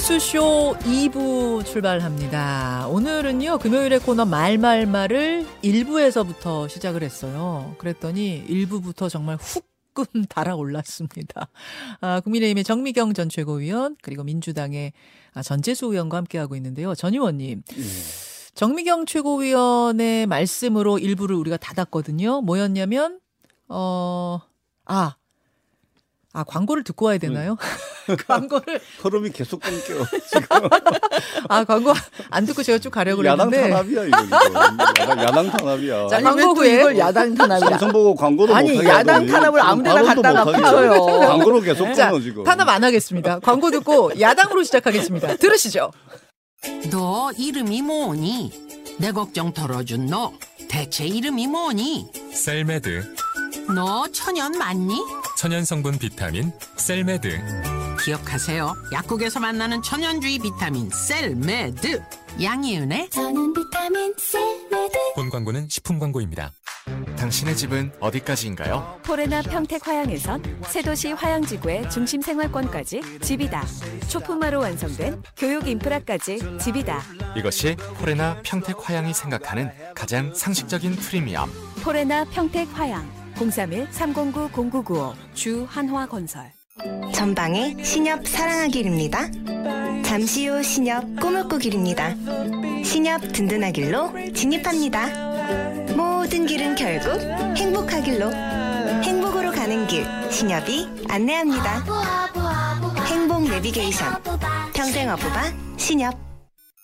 뉴스쇼 2부 출발합니다. 오늘은요, 금요일의 코너 말말말을 1부에서부터 시작을 했어요. 그랬더니 1부부터 정말 훅끔 달아올랐습니다. 아, 국민의힘의 정미경 전 최고위원, 그리고 민주당의 아, 전재수 의원과 함께하고 있는데요. 전 의원님. 네. 정미경 최고위원의 말씀으로 일부를 우리가 닫았거든요. 뭐였냐면, 어, 아, 아, 광고를 듣고 와야 되나요? 네. 광고를. 흐름이 계속 끊겨, 지금. 아, 광고 안 듣고 제가 쭉 가려고 그랬는데. 야당 탄압이야, 이거. 야당, 야당 탄압이야. 자, 광고 후에. 이걸 야당 탄압이야. 삼성 보고 광고도 아니, 못하게 야당 탄압을 아무 데나 갖다가 붙여요. 광고로 계속 끊어, 지금. 탄압 안 하겠습니다. 광고 듣고 야당으로 시작하겠습니다. 들으시죠. 너 이름이 뭐니? 내 걱정 덜어준 너 대체 이름이 뭐니? 셀메드 너 천연 맞니? 천연 성분 비타민 셀메드 기억하세요. 약국에서 만나는 천연주의 비타민 셀메드. 양희은의 저는 비타민 셀메드. 본 광고는 식품 광고입니다. 당신의 집은 어디까지인가요? 포레나 평택 화양에선 신도시 화양지구의 중심 생활권까지 집이다. 초품아로 완성된 교육 인프라까지 집이다. 이것이 포레나 평택 화양이 생각하는 가장 상식적인 프리미엄. 포레나 평택 화양 031-309-0995 주한화건설 전방에 신협 사랑하길입니다. 잠시 후 신협 꿈을 꾸길입니다. 신협 든든하길로 진입합니다. 모든 길은 결국 행복하길로 행복으로 가는 길 신협이 안내합니다. 행복 내비게이션 평생 어부바 신협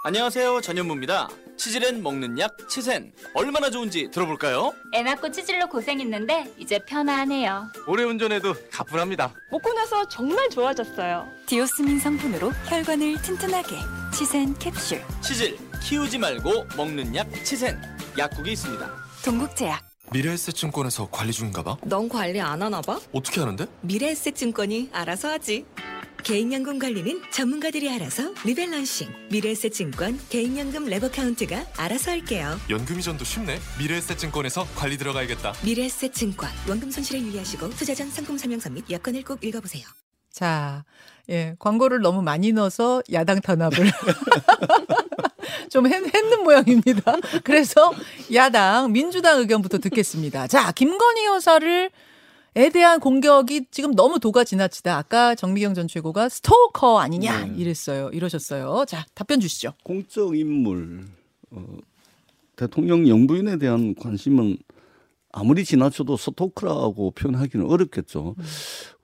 안녕하세요 전현무입니다. 치질엔 먹는 약 치센 얼마나 좋은지 들어볼까요? 애 낳고 치질로 고생했는데 이제 편안해요. 오래 운전해도 가뿐합니다. 먹고 나서 정말 좋아졌어요. 디오스민 성분으로 혈관을 튼튼하게 치센 캡슐 치질 키우지 말고 먹는 약 치센 약국이 있습니다. 동국제약 미래에셋증권에서 관리 중인가 봐? 넌 관리 안 하나 봐? 어떻게 하는데? 미래에셋증권이 알아서 하지. 개인연금 관리는 전문가들이 알아서 rebalancing. 미래에셋증권 개인연금 wrap account가 알아서 할게요. 연금 이전도 쉽네. 미래에셋증권에서 관리 들어가야겠다. 미래에셋증권 원금 손실에 유의하시고 투자 전 상품 설명서 및 약관을 꼭 읽어보세요. 자, 예, 광고를 너무 많이 넣어서 야당 탄압을 좀 했, 했는 모양입니다. 그래서 야당 민주당 의견부터 듣겠습니다. 자, 김건희 여사를 에 대한 공격이 지금 너무 도가 지나치다. 아까 정미경 전 최고가 스토커 아니냐 네. 이랬어요. 이러셨어요. 자, 답변 주시죠. 공적 인물 어, 대통령 영부인에 대한 관심은 아무리 지나쳐도 스토커라고 표현하기는 어렵겠죠. 음.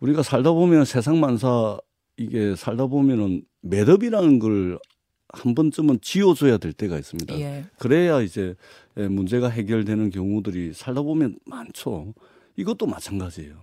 우리가 살다 보면 세상 만사 이게 살다 보면은 매듭이라는 걸 한 번쯤은 지어줘야 될 때가 있습니다. 예. 그래야 이제 문제가 해결되는 경우들이 살다 보면 많죠. 이것도 마찬가지예요.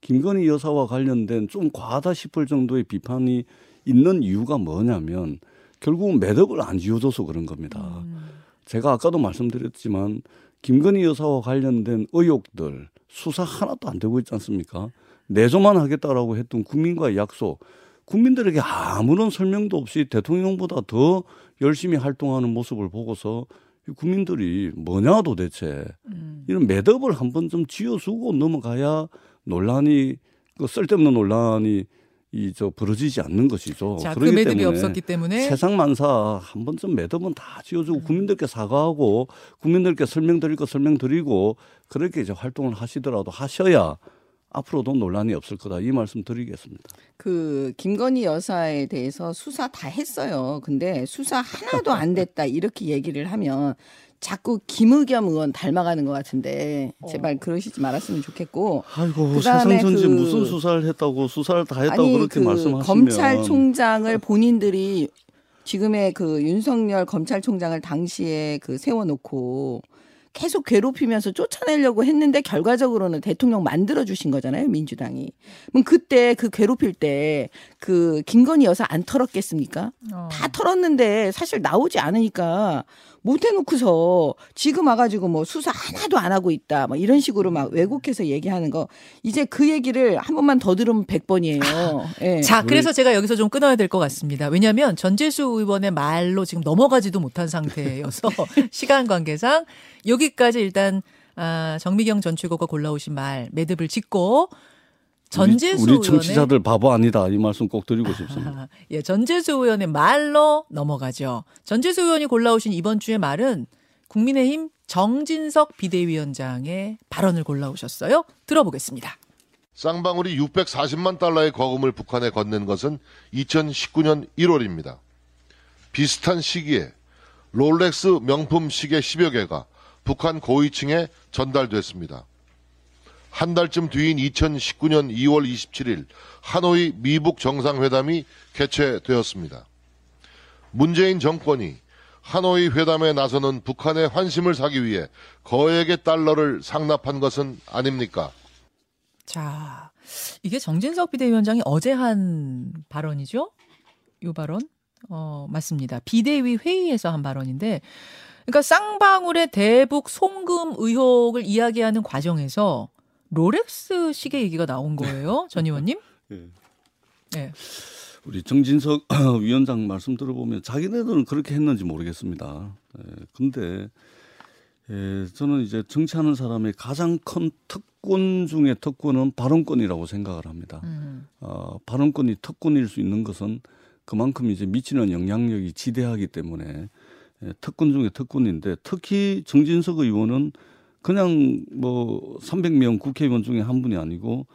김건희 여사와 관련된 좀 과하다 싶을 정도의 비판이 있는 이유가 뭐냐면 결국은 매듭을 안 지어줘서 그런 겁니다. 음. 제가 아까도 말씀드렸지만 김건희 여사와 관련된 의혹들 수사 하나도 안 되고 있지 않습니까? 내조만 하겠다라고 했던 국민과의 약속, 국민들에게 아무런 설명도 없이 대통령보다 더 열심히 활동하는 모습을 보고서 국민들이 뭐냐 도대체 음. 이런 매듭을 한 번 좀 지어주고 넘어가야 논란이 그 쓸데없는 논란이 이 저 벌어지지 않는 것이죠. 자, 그 매듭이 없었기 때문에 세상 만사 한 번쯤 매듭은 다 지어주고 음. 국민들께 사과하고 국민들께 설명드릴 거 설명드리고 그렇게 이제 활동을 하시더라도 하셔야 앞으로도 논란이 없을 거다 이 말씀 드리겠습니다. 그 김건희 여사에 대해서 수사 다 했어요. 근데 수사 하나도 안 됐다 이렇게 얘기를 하면 자꾸 김의겸 의원 닮아가는 것 같은데 제발 어. 그러시지 말았으면 좋겠고. 아이고 세상 전지 그, 무슨 수사를 했다고 수사를 다 했다고 아니, 그렇게 그 말씀하시면 검찰총장을 본인들이 지금의 그 윤석열 검찰총장을 당시에 그 세워놓고 계속 괴롭히면서 쫓아내려고 했는데 결과적으로는 대통령 만들어 주신 거잖아요 민주당이. 그럼 그때 그 괴롭힐 때 그 김건희 여사 안 털었겠습니까? 어. 다 털었는데 사실 나오지 않으니까 못 해놓고서 지금 와가지고 뭐 수사 하나도 안 하고 있다. 뭐 이런 식으로 막 왜곡해서 얘기하는 거 이제 그 얘기를 한 번만 더 들으면 100번이에요. 네. 자, 그래서 제가 여기서 좀 끊어야 될 것 같습니다. 왜냐하면 전재수 의원의 말로 지금 넘어가지도 못한 상태여서 시간 관계상 여기까지 일단 아, 정미경 전 최고가 골라오신 말 매듭을 짓고 전재수 우리, 우리 의원의- 청취자들 바보 아니다 이 말씀 꼭 드리고 싶습니다. 예, 전재수 의원의 말로 넘어가죠. 전재수 의원이 골라오신 이번 주의 말은 국민의힘 정진석 비대위원장의 발언을 골라오셨어요. 들어보겠습니다. 쌍방울이 640만 달러의 거금을 북한에 건넨 것은 2019년 1월입니다. 비슷한 시기에 롤렉스 명품 시계 10여 개가 북한 고위층에 전달됐습니다. 한 달쯤 뒤인 2019년 2월 27일 하노이 미북 정상회담이 개최되었습니다. 문재인 정권이 하노이 회담에 나서는 북한의 환심을 사기 위해 거액의 달러를 상납한 것은 아닙니까? 자, 이게 정진석 비대위원장이 어제 한 발언이죠? 이 발언? 어, 맞습니다. 비대위 회의에서 한 발언인데, 그러니까 쌍방울의 대북 송금 의혹을 이야기하는 과정에서 롤렉스 시계 얘기가 나온 거예요, 전 의원님? 예. 네. 우리 정진석 위원장 말씀 들어보면 자기네들은 그렇게 했는지 모르겠습니다. 예, 근데 예, 저는 이제 정치하는 사람의 가장 큰 특권 중에 특권은 발언권이라고 생각을 합니다. 음. 어, 발언권이 특권일 수 있는 것은 그만큼 이제 미치는 영향력이 지대하기 때문에 예, 특권 중에 특권인데 특히 정진석 의원은 그냥 뭐 300명 국회의원 중에 한 분이 아니고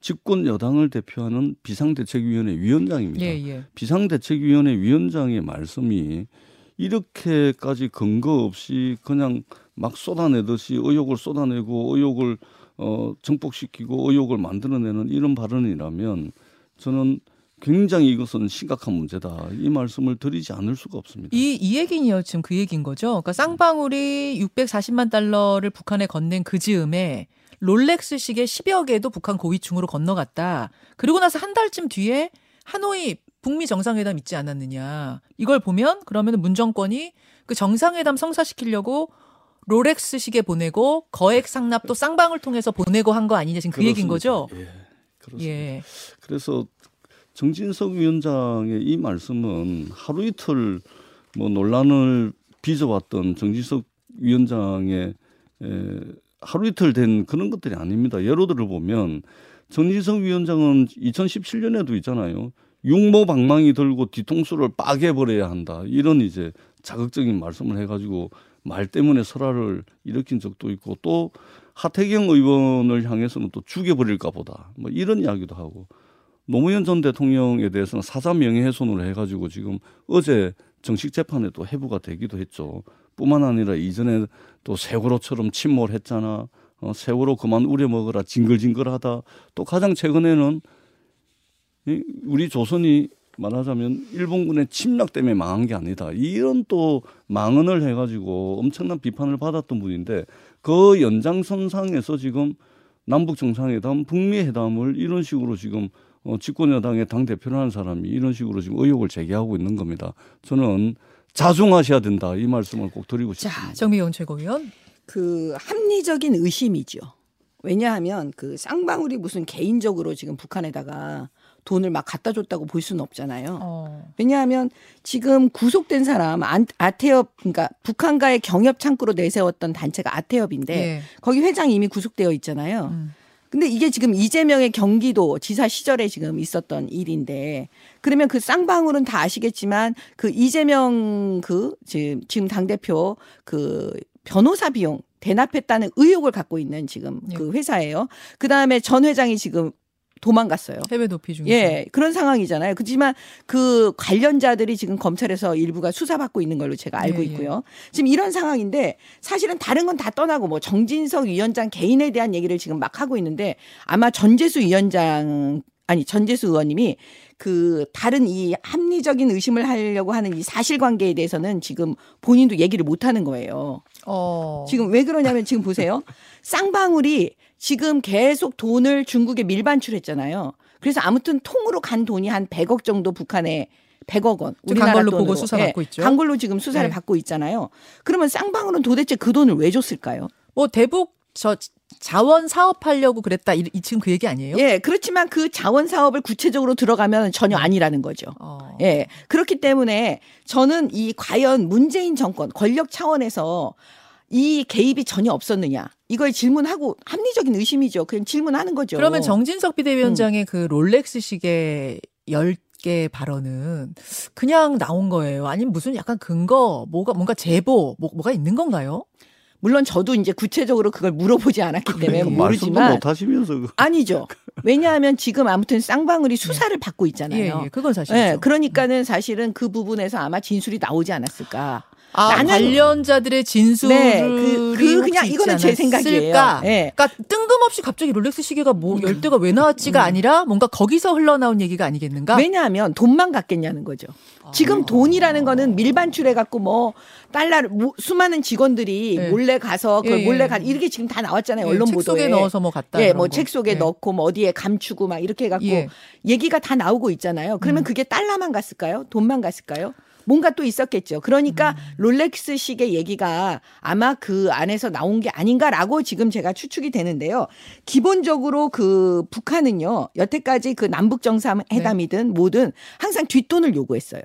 집권 여당을 대표하는 비상대책위원회 위원장입니다. 예, 예. 비상대책위원회 위원장의 말씀이 이렇게까지 근거 없이 그냥 막 쏟아내듯이 의혹을 쏟아내고 의혹을 어 정복시키고 의혹을 만들어내는 이런 발언이라면 저는 굉장히 이것은 심각한 문제다. 이 말씀을 드리지 않을 수가 없습니다. 이, 이 얘기는요, 지금 그 얘기인 거죠. 그러니까 쌍방울이 640만 달러를 북한에 건넨 그 즈음에 롤렉스 시계 10여 개도 북한 고위층으로 건너갔다. 그리고 나서 한 달쯤 뒤에 하노이 북미 정상회담 있지 않았느냐. 이걸 보면 그러면 문 정권이 그 정상회담 성사시키려고 롤렉스 시계 보내고 거액 상납도 쌍방울 통해서 보내고 한 거 아니냐 지금 그 얘기인 거죠. 예, 그렇습니다. 예. 그래서 정진석 위원장의 이 말씀은 하루 이틀 뭐 논란을 빚어왔던 정진석 위원장의 에, 하루 이틀 된 그런 것들이 아닙니다. 예로 들어 보면 정진석 위원장은 2017년에도 있잖아요. 육모 방망이 들고 뒤통수를 빠개 버려야 한다. 이런 이제 자극적인 말씀을 해가지고 말 때문에 설화를 일으킨 적도 있고 또 하태경 의원을 향해서는 또 죽여버릴까 보다. 뭐 이런 이야기도 하고 노무현 전 대통령에 대해서는 사자 명예훼손으로 해가지고 지금 어제 정식 재판에 또 해부가 되기도 했죠. 뿐만 아니라 이전에 또 세월호처럼 침몰했잖아. 어, 세월호 그만 우려먹어라. 징글징글하다. 또 가장 최근에는 이 우리 조선이 말하자면 일본군의 침략 때문에 망한 게 아니다. 이런 또 망언을 해가지고 엄청난 비판을 받았던 분인데 그 연장선상에서 지금 남북 정상회담, 북미 회담을 이런 식으로 지금 어, 집권 여당의 당 대표를 하는 사람이 이런 식으로 지금 의혹을 제기하고 있는 겁니다. 저는 자중하셔야 된다 이 말씀을 꼭 드리고 싶습니다. 자, 정미영 최고위원. 그 합리적인 의심이죠. 왜냐하면 그 쌍방울이 무슨 개인적으로 지금 북한에다가 돈을 막 갖다 줬다고 볼 수는 없잖아요. 어. 왜냐하면 지금 구속된 사람 안- 아태협 그러니까 북한과의 경협 창구로 내세웠던 단체가 아태협인데 예. 거기 회장이 이미 구속되어 있잖아요. 음. 근데 이게 지금 이재명의 경기도 지사 시절에 지금 있었던 일인데 그러면 그 쌍방울은 다 아시겠지만 그 이재명 그 지금 지금 당 대표 그 변호사 비용 대납했다는 의혹을 갖고 있는 지금 예. 그 회사예요. 그 다음에 전 회장이 지금 도망갔어요. 해외 도피 중이죠. 예, 그런 상황이잖아요. 그렇지만 그 관련자들이 지금 검찰에서 일부가 수사받고 있는 걸로 제가 알고 예, 예. 있고요. 지금 이런 상황인데 사실은 다른 건 다 떠나고 뭐 정진석 위원장 개인에 대한 얘기를 지금 막 하고 있는데 아마 전재수 위원장 아니 전재수 의원님이 그 다른 이 합리적인 의심을 하려고 하는 이 사실관계에 대해서는 지금 본인도 얘기를 못 하는 거예요. 어. 지금 왜 그러냐면 지금 보세요. 쌍방울이 지금 계속 돈을 중국에 밀반출했잖아요. 그래서 아무튼 통으로 간 돈이 한 100억 정도 북한에 100억 원. 지금 간 걸로 보고 수사받고 있죠. 간 걸로 지금 수사를 네. 받고 있잖아요. 그러면 쌍방울은 도대체 그 돈을 왜 줬을까요? 뭐 대북 저 자원 사업하려고 그랬다. 이, 이 지금 그 얘기 아니에요? 예, 그렇지만 그 자원 사업을 구체적으로 들어가면 전혀 아니라는 거죠. 어. 예. 그렇기 때문에 저는 이 과연 문재인 정권 권력 차원에서 이 개입이 전혀 없었느냐. 이거에 질문하고 합리적인 의심이죠. 그냥 질문하는 거죠. 그러면 정진석 음. 비대위원장의 그 롤렉스 시계 10개 발언은 그냥 나온 거예요? 아니면 무슨 약간 근거, 뭐가, 뭔가 제보, 뭐, 뭐가 있는 건가요? 물론 저도 이제 구체적으로 그걸 물어보지 않았기 때문에 그러니까 모르지만 못 하시면서 그- 아니죠. 왜냐하면 지금 아무튼 쌍방울이 수사를 받고 있잖아요. 예, 예, 그건 사실이죠. 예, 그러니까는 사실은 그 부분에서 아마 진술이 나오지 않았을까. 아, 나는- 관련자들의 진술이 네, 그- 그 그냥 이거는 제 생각이에요. 예. 그러니까 뜬금없이 갑자기 롤렉스 시계가 뭐 음. 열대가 왜 나왔지가 아니라 뭔가 거기서 흘러나온 얘기가 아니겠는가? 왜냐하면 돈만 갖겠냐는 거죠. 아. 지금 돈이라는 거는 밀반출해 갖고 뭐 달러를 뭐 수많은 직원들이 예. 몰래 가서 그걸 예, 예. 몰래 가 이렇게 지금 다 나왔잖아요. 예, 언론 책 보도에. 속에 넣어서 뭐 갖다 예, 뭐 거. 책 속에 예. 넣고 뭐 어디에 감추고 막 이렇게 해 갖고 예. 얘기가 다 나오고 있잖아요. 그러면 음. 그게 달러만 갔을까요? 돈만 갔을까요? 뭔가 또 있었겠죠. 그러니까 음. 롤렉스 식의 얘기가 아마 그 안에서 나온 게 아닌가라고 지금 제가 추측이 되는데요. 기본적으로 그 북한은요, 여태까지 그 남북 정상회담이든 네. 뭐든 항상 뒷돈을 요구했어요.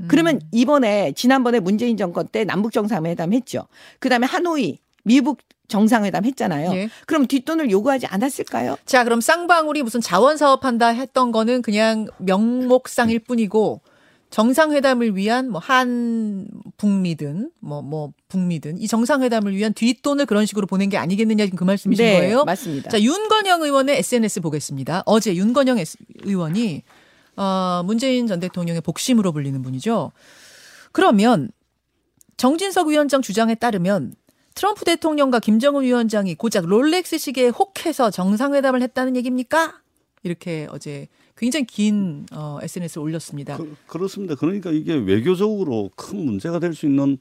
음. 그러면 이번에 지난번에 문재인 정권 때 남북 정상회담 했죠. 그다음에 하노이 미북 정상회담 했잖아요. 예. 그럼 뒷돈을 요구하지 않았을까요? 자, 그럼 쌍방울이 무슨 자원 사업한다 했던 거는 그냥 명목상일 뿐이고 정상회담을 위한 뭐 한 북미든 뭐뭐 북미든 이 정상회담을 위한 뒷돈을 그런 식으로 보낸 게 아니겠느냐 지금 그 말씀이신 네, 거예요? 맞습니다. 자, 윤건영 의원의 SNS 보겠습니다. 어제 윤건영 의원이 어, 문재인 전 대통령의 복심으로 불리는 분이죠. 그러면 정진석 위원장 주장에 따르면 트럼프 대통령과 김정은 위원장이 고작 롤렉스 시계에 혹해서 정상회담을 했다는 얘기입니까? 이렇게 어제 굉장히 긴 어, SNS를 올렸습니다. 그, 그렇습니다. 그러니까 이게 외교적으로 큰 문제가 될 수 있는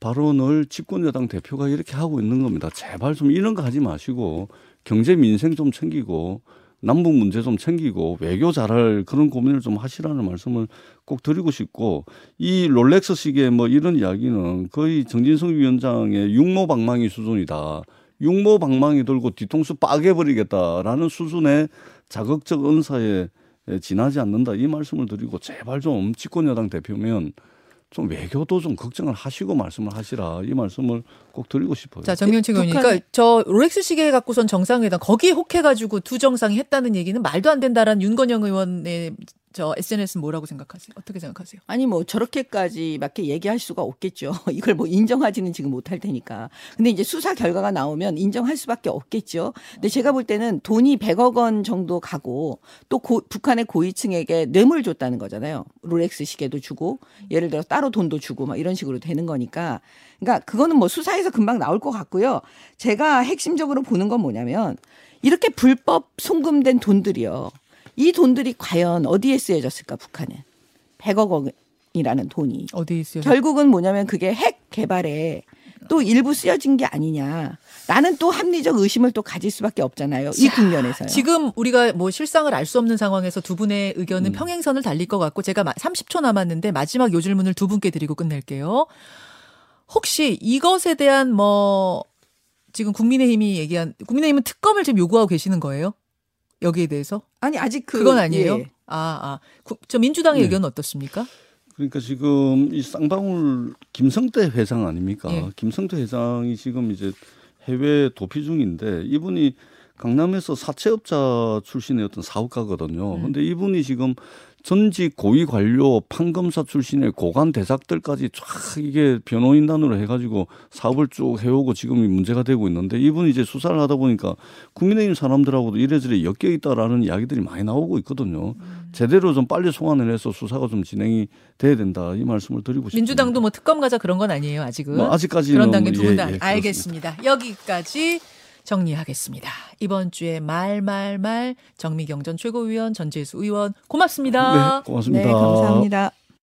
발언을 집권 여당 대표가 이렇게 하고 있는 겁니다. 제발 좀 이런 거 하지 마시고 경제 민생 좀 챙기고 남북 문제 좀 챙기고 외교 잘할 그런 고민을 좀 하시라는 말씀을 꼭 드리고 싶고 이 롤렉스 시계 뭐 이런 이야기는 거의 정진석 위원장의 육모방망이 수준이다. 육모방망이 들고 뒤통수 빠개 버리겠다라는 수준의 자극적 언사에 지나지 않는다 이 말씀을 드리고 제발 좀 집권 여당 대표면 좀 외교도 좀 걱정을 하시고 말씀을 하시라 이 말씀을 꼭 드리고 싶어요. 자, 의원님. 북한이- 그러니까 저 롤렉스 시계 갖고선 정상회담 거기에 혹해가지고 두 정상이 했다는 얘기는 말도 안 된다라는 윤건영 의원의 저 SNS 뭐라고 생각하세요? 어떻게 생각하세요? 아니 뭐 저렇게까지밖에 얘기할 수가 없겠죠. 이걸 뭐 인정하지는 지금 못할 테니까. 근데 이제 수사 결과가 나오면 인정할 수밖에 없겠죠. 근데 제가 볼 때는 돈이 100억 원 정도 가고 또 고- 북한의 고위층에게 뇌물 줬다는 거잖아요. 롤렉스 시계도 주고 예를 들어 따로 돈도 주고 막 이런 식으로 되는 거니까. 그러니까 그거는 뭐 수사에서 금방 나올 것 같고요. 제가 핵심적으로 보는 건 뭐냐면 이렇게 불법 송금된 돈들이요. 이 돈들이 과연 어디에 쓰여졌을까 북한은 100억 원이라는 돈이 어디 있어요? 결국은 뭐냐면 그게 핵 개발에 또 일부 쓰여진 게 아니냐라는 또 합리적 의심을 또 가질 수밖에 없잖아요. 이 국면에서요. 지금 우리가 뭐 실상을 알 수 없는 상황에서 두 분의 의견은 평행선을 달릴 것 같고 제가 마- 30초 남았는데 마지막 요 질문을 두 분께 드리고 끝낼게요. 혹시 이것에 대한 뭐 지금 국민의힘이 얘기한 국민의힘은 특검을 지금 요구하고 계시는 거예요? 여기에 대해서? 아니 아직 그, 그, 건 아니에요. 예. 아, 아. 구- 저 민주당의 네. 의견은 어떻습니까? 그러니까 지금 이 쌍방울 김성태 회장 아닙니까? 예. 김성태 회장이 지금 이제 해외 도피 중인데 이분이 강남에서 사채업자 출신의 어떤 사업가거든요. 음. 근데 이분이 지금 전직 고위 관료 판검사 출신의 고관 대작들까지 쫙 이게 변호인단으로 해가지고 사업을 쭉 해오고 지금 문제가 되고 있는데 이분이 이제 수사를 하다 보니까 국민의힘 사람들하고도 이래저래 엮여 있다라는 이야기들이 많이 나오고 있거든요. 음. 제대로 좀 빨리 송환을 해서 수사가 좀 진행이 돼야 된다 이 말씀을 드리고 싶습니다. 민주당도 뭐 특검 가자 그런 건 아니에요, 아직은. 뭐 아직까지는 그런 단계 뭐, 두분 예, 다 예. 알겠습니다. 여기까지 정리하겠습니다. 이번 주에 말말말 정미경 전 최고위원 전재수 의원 고맙습니다. 네, 고맙습니다. 네, 감사합니다.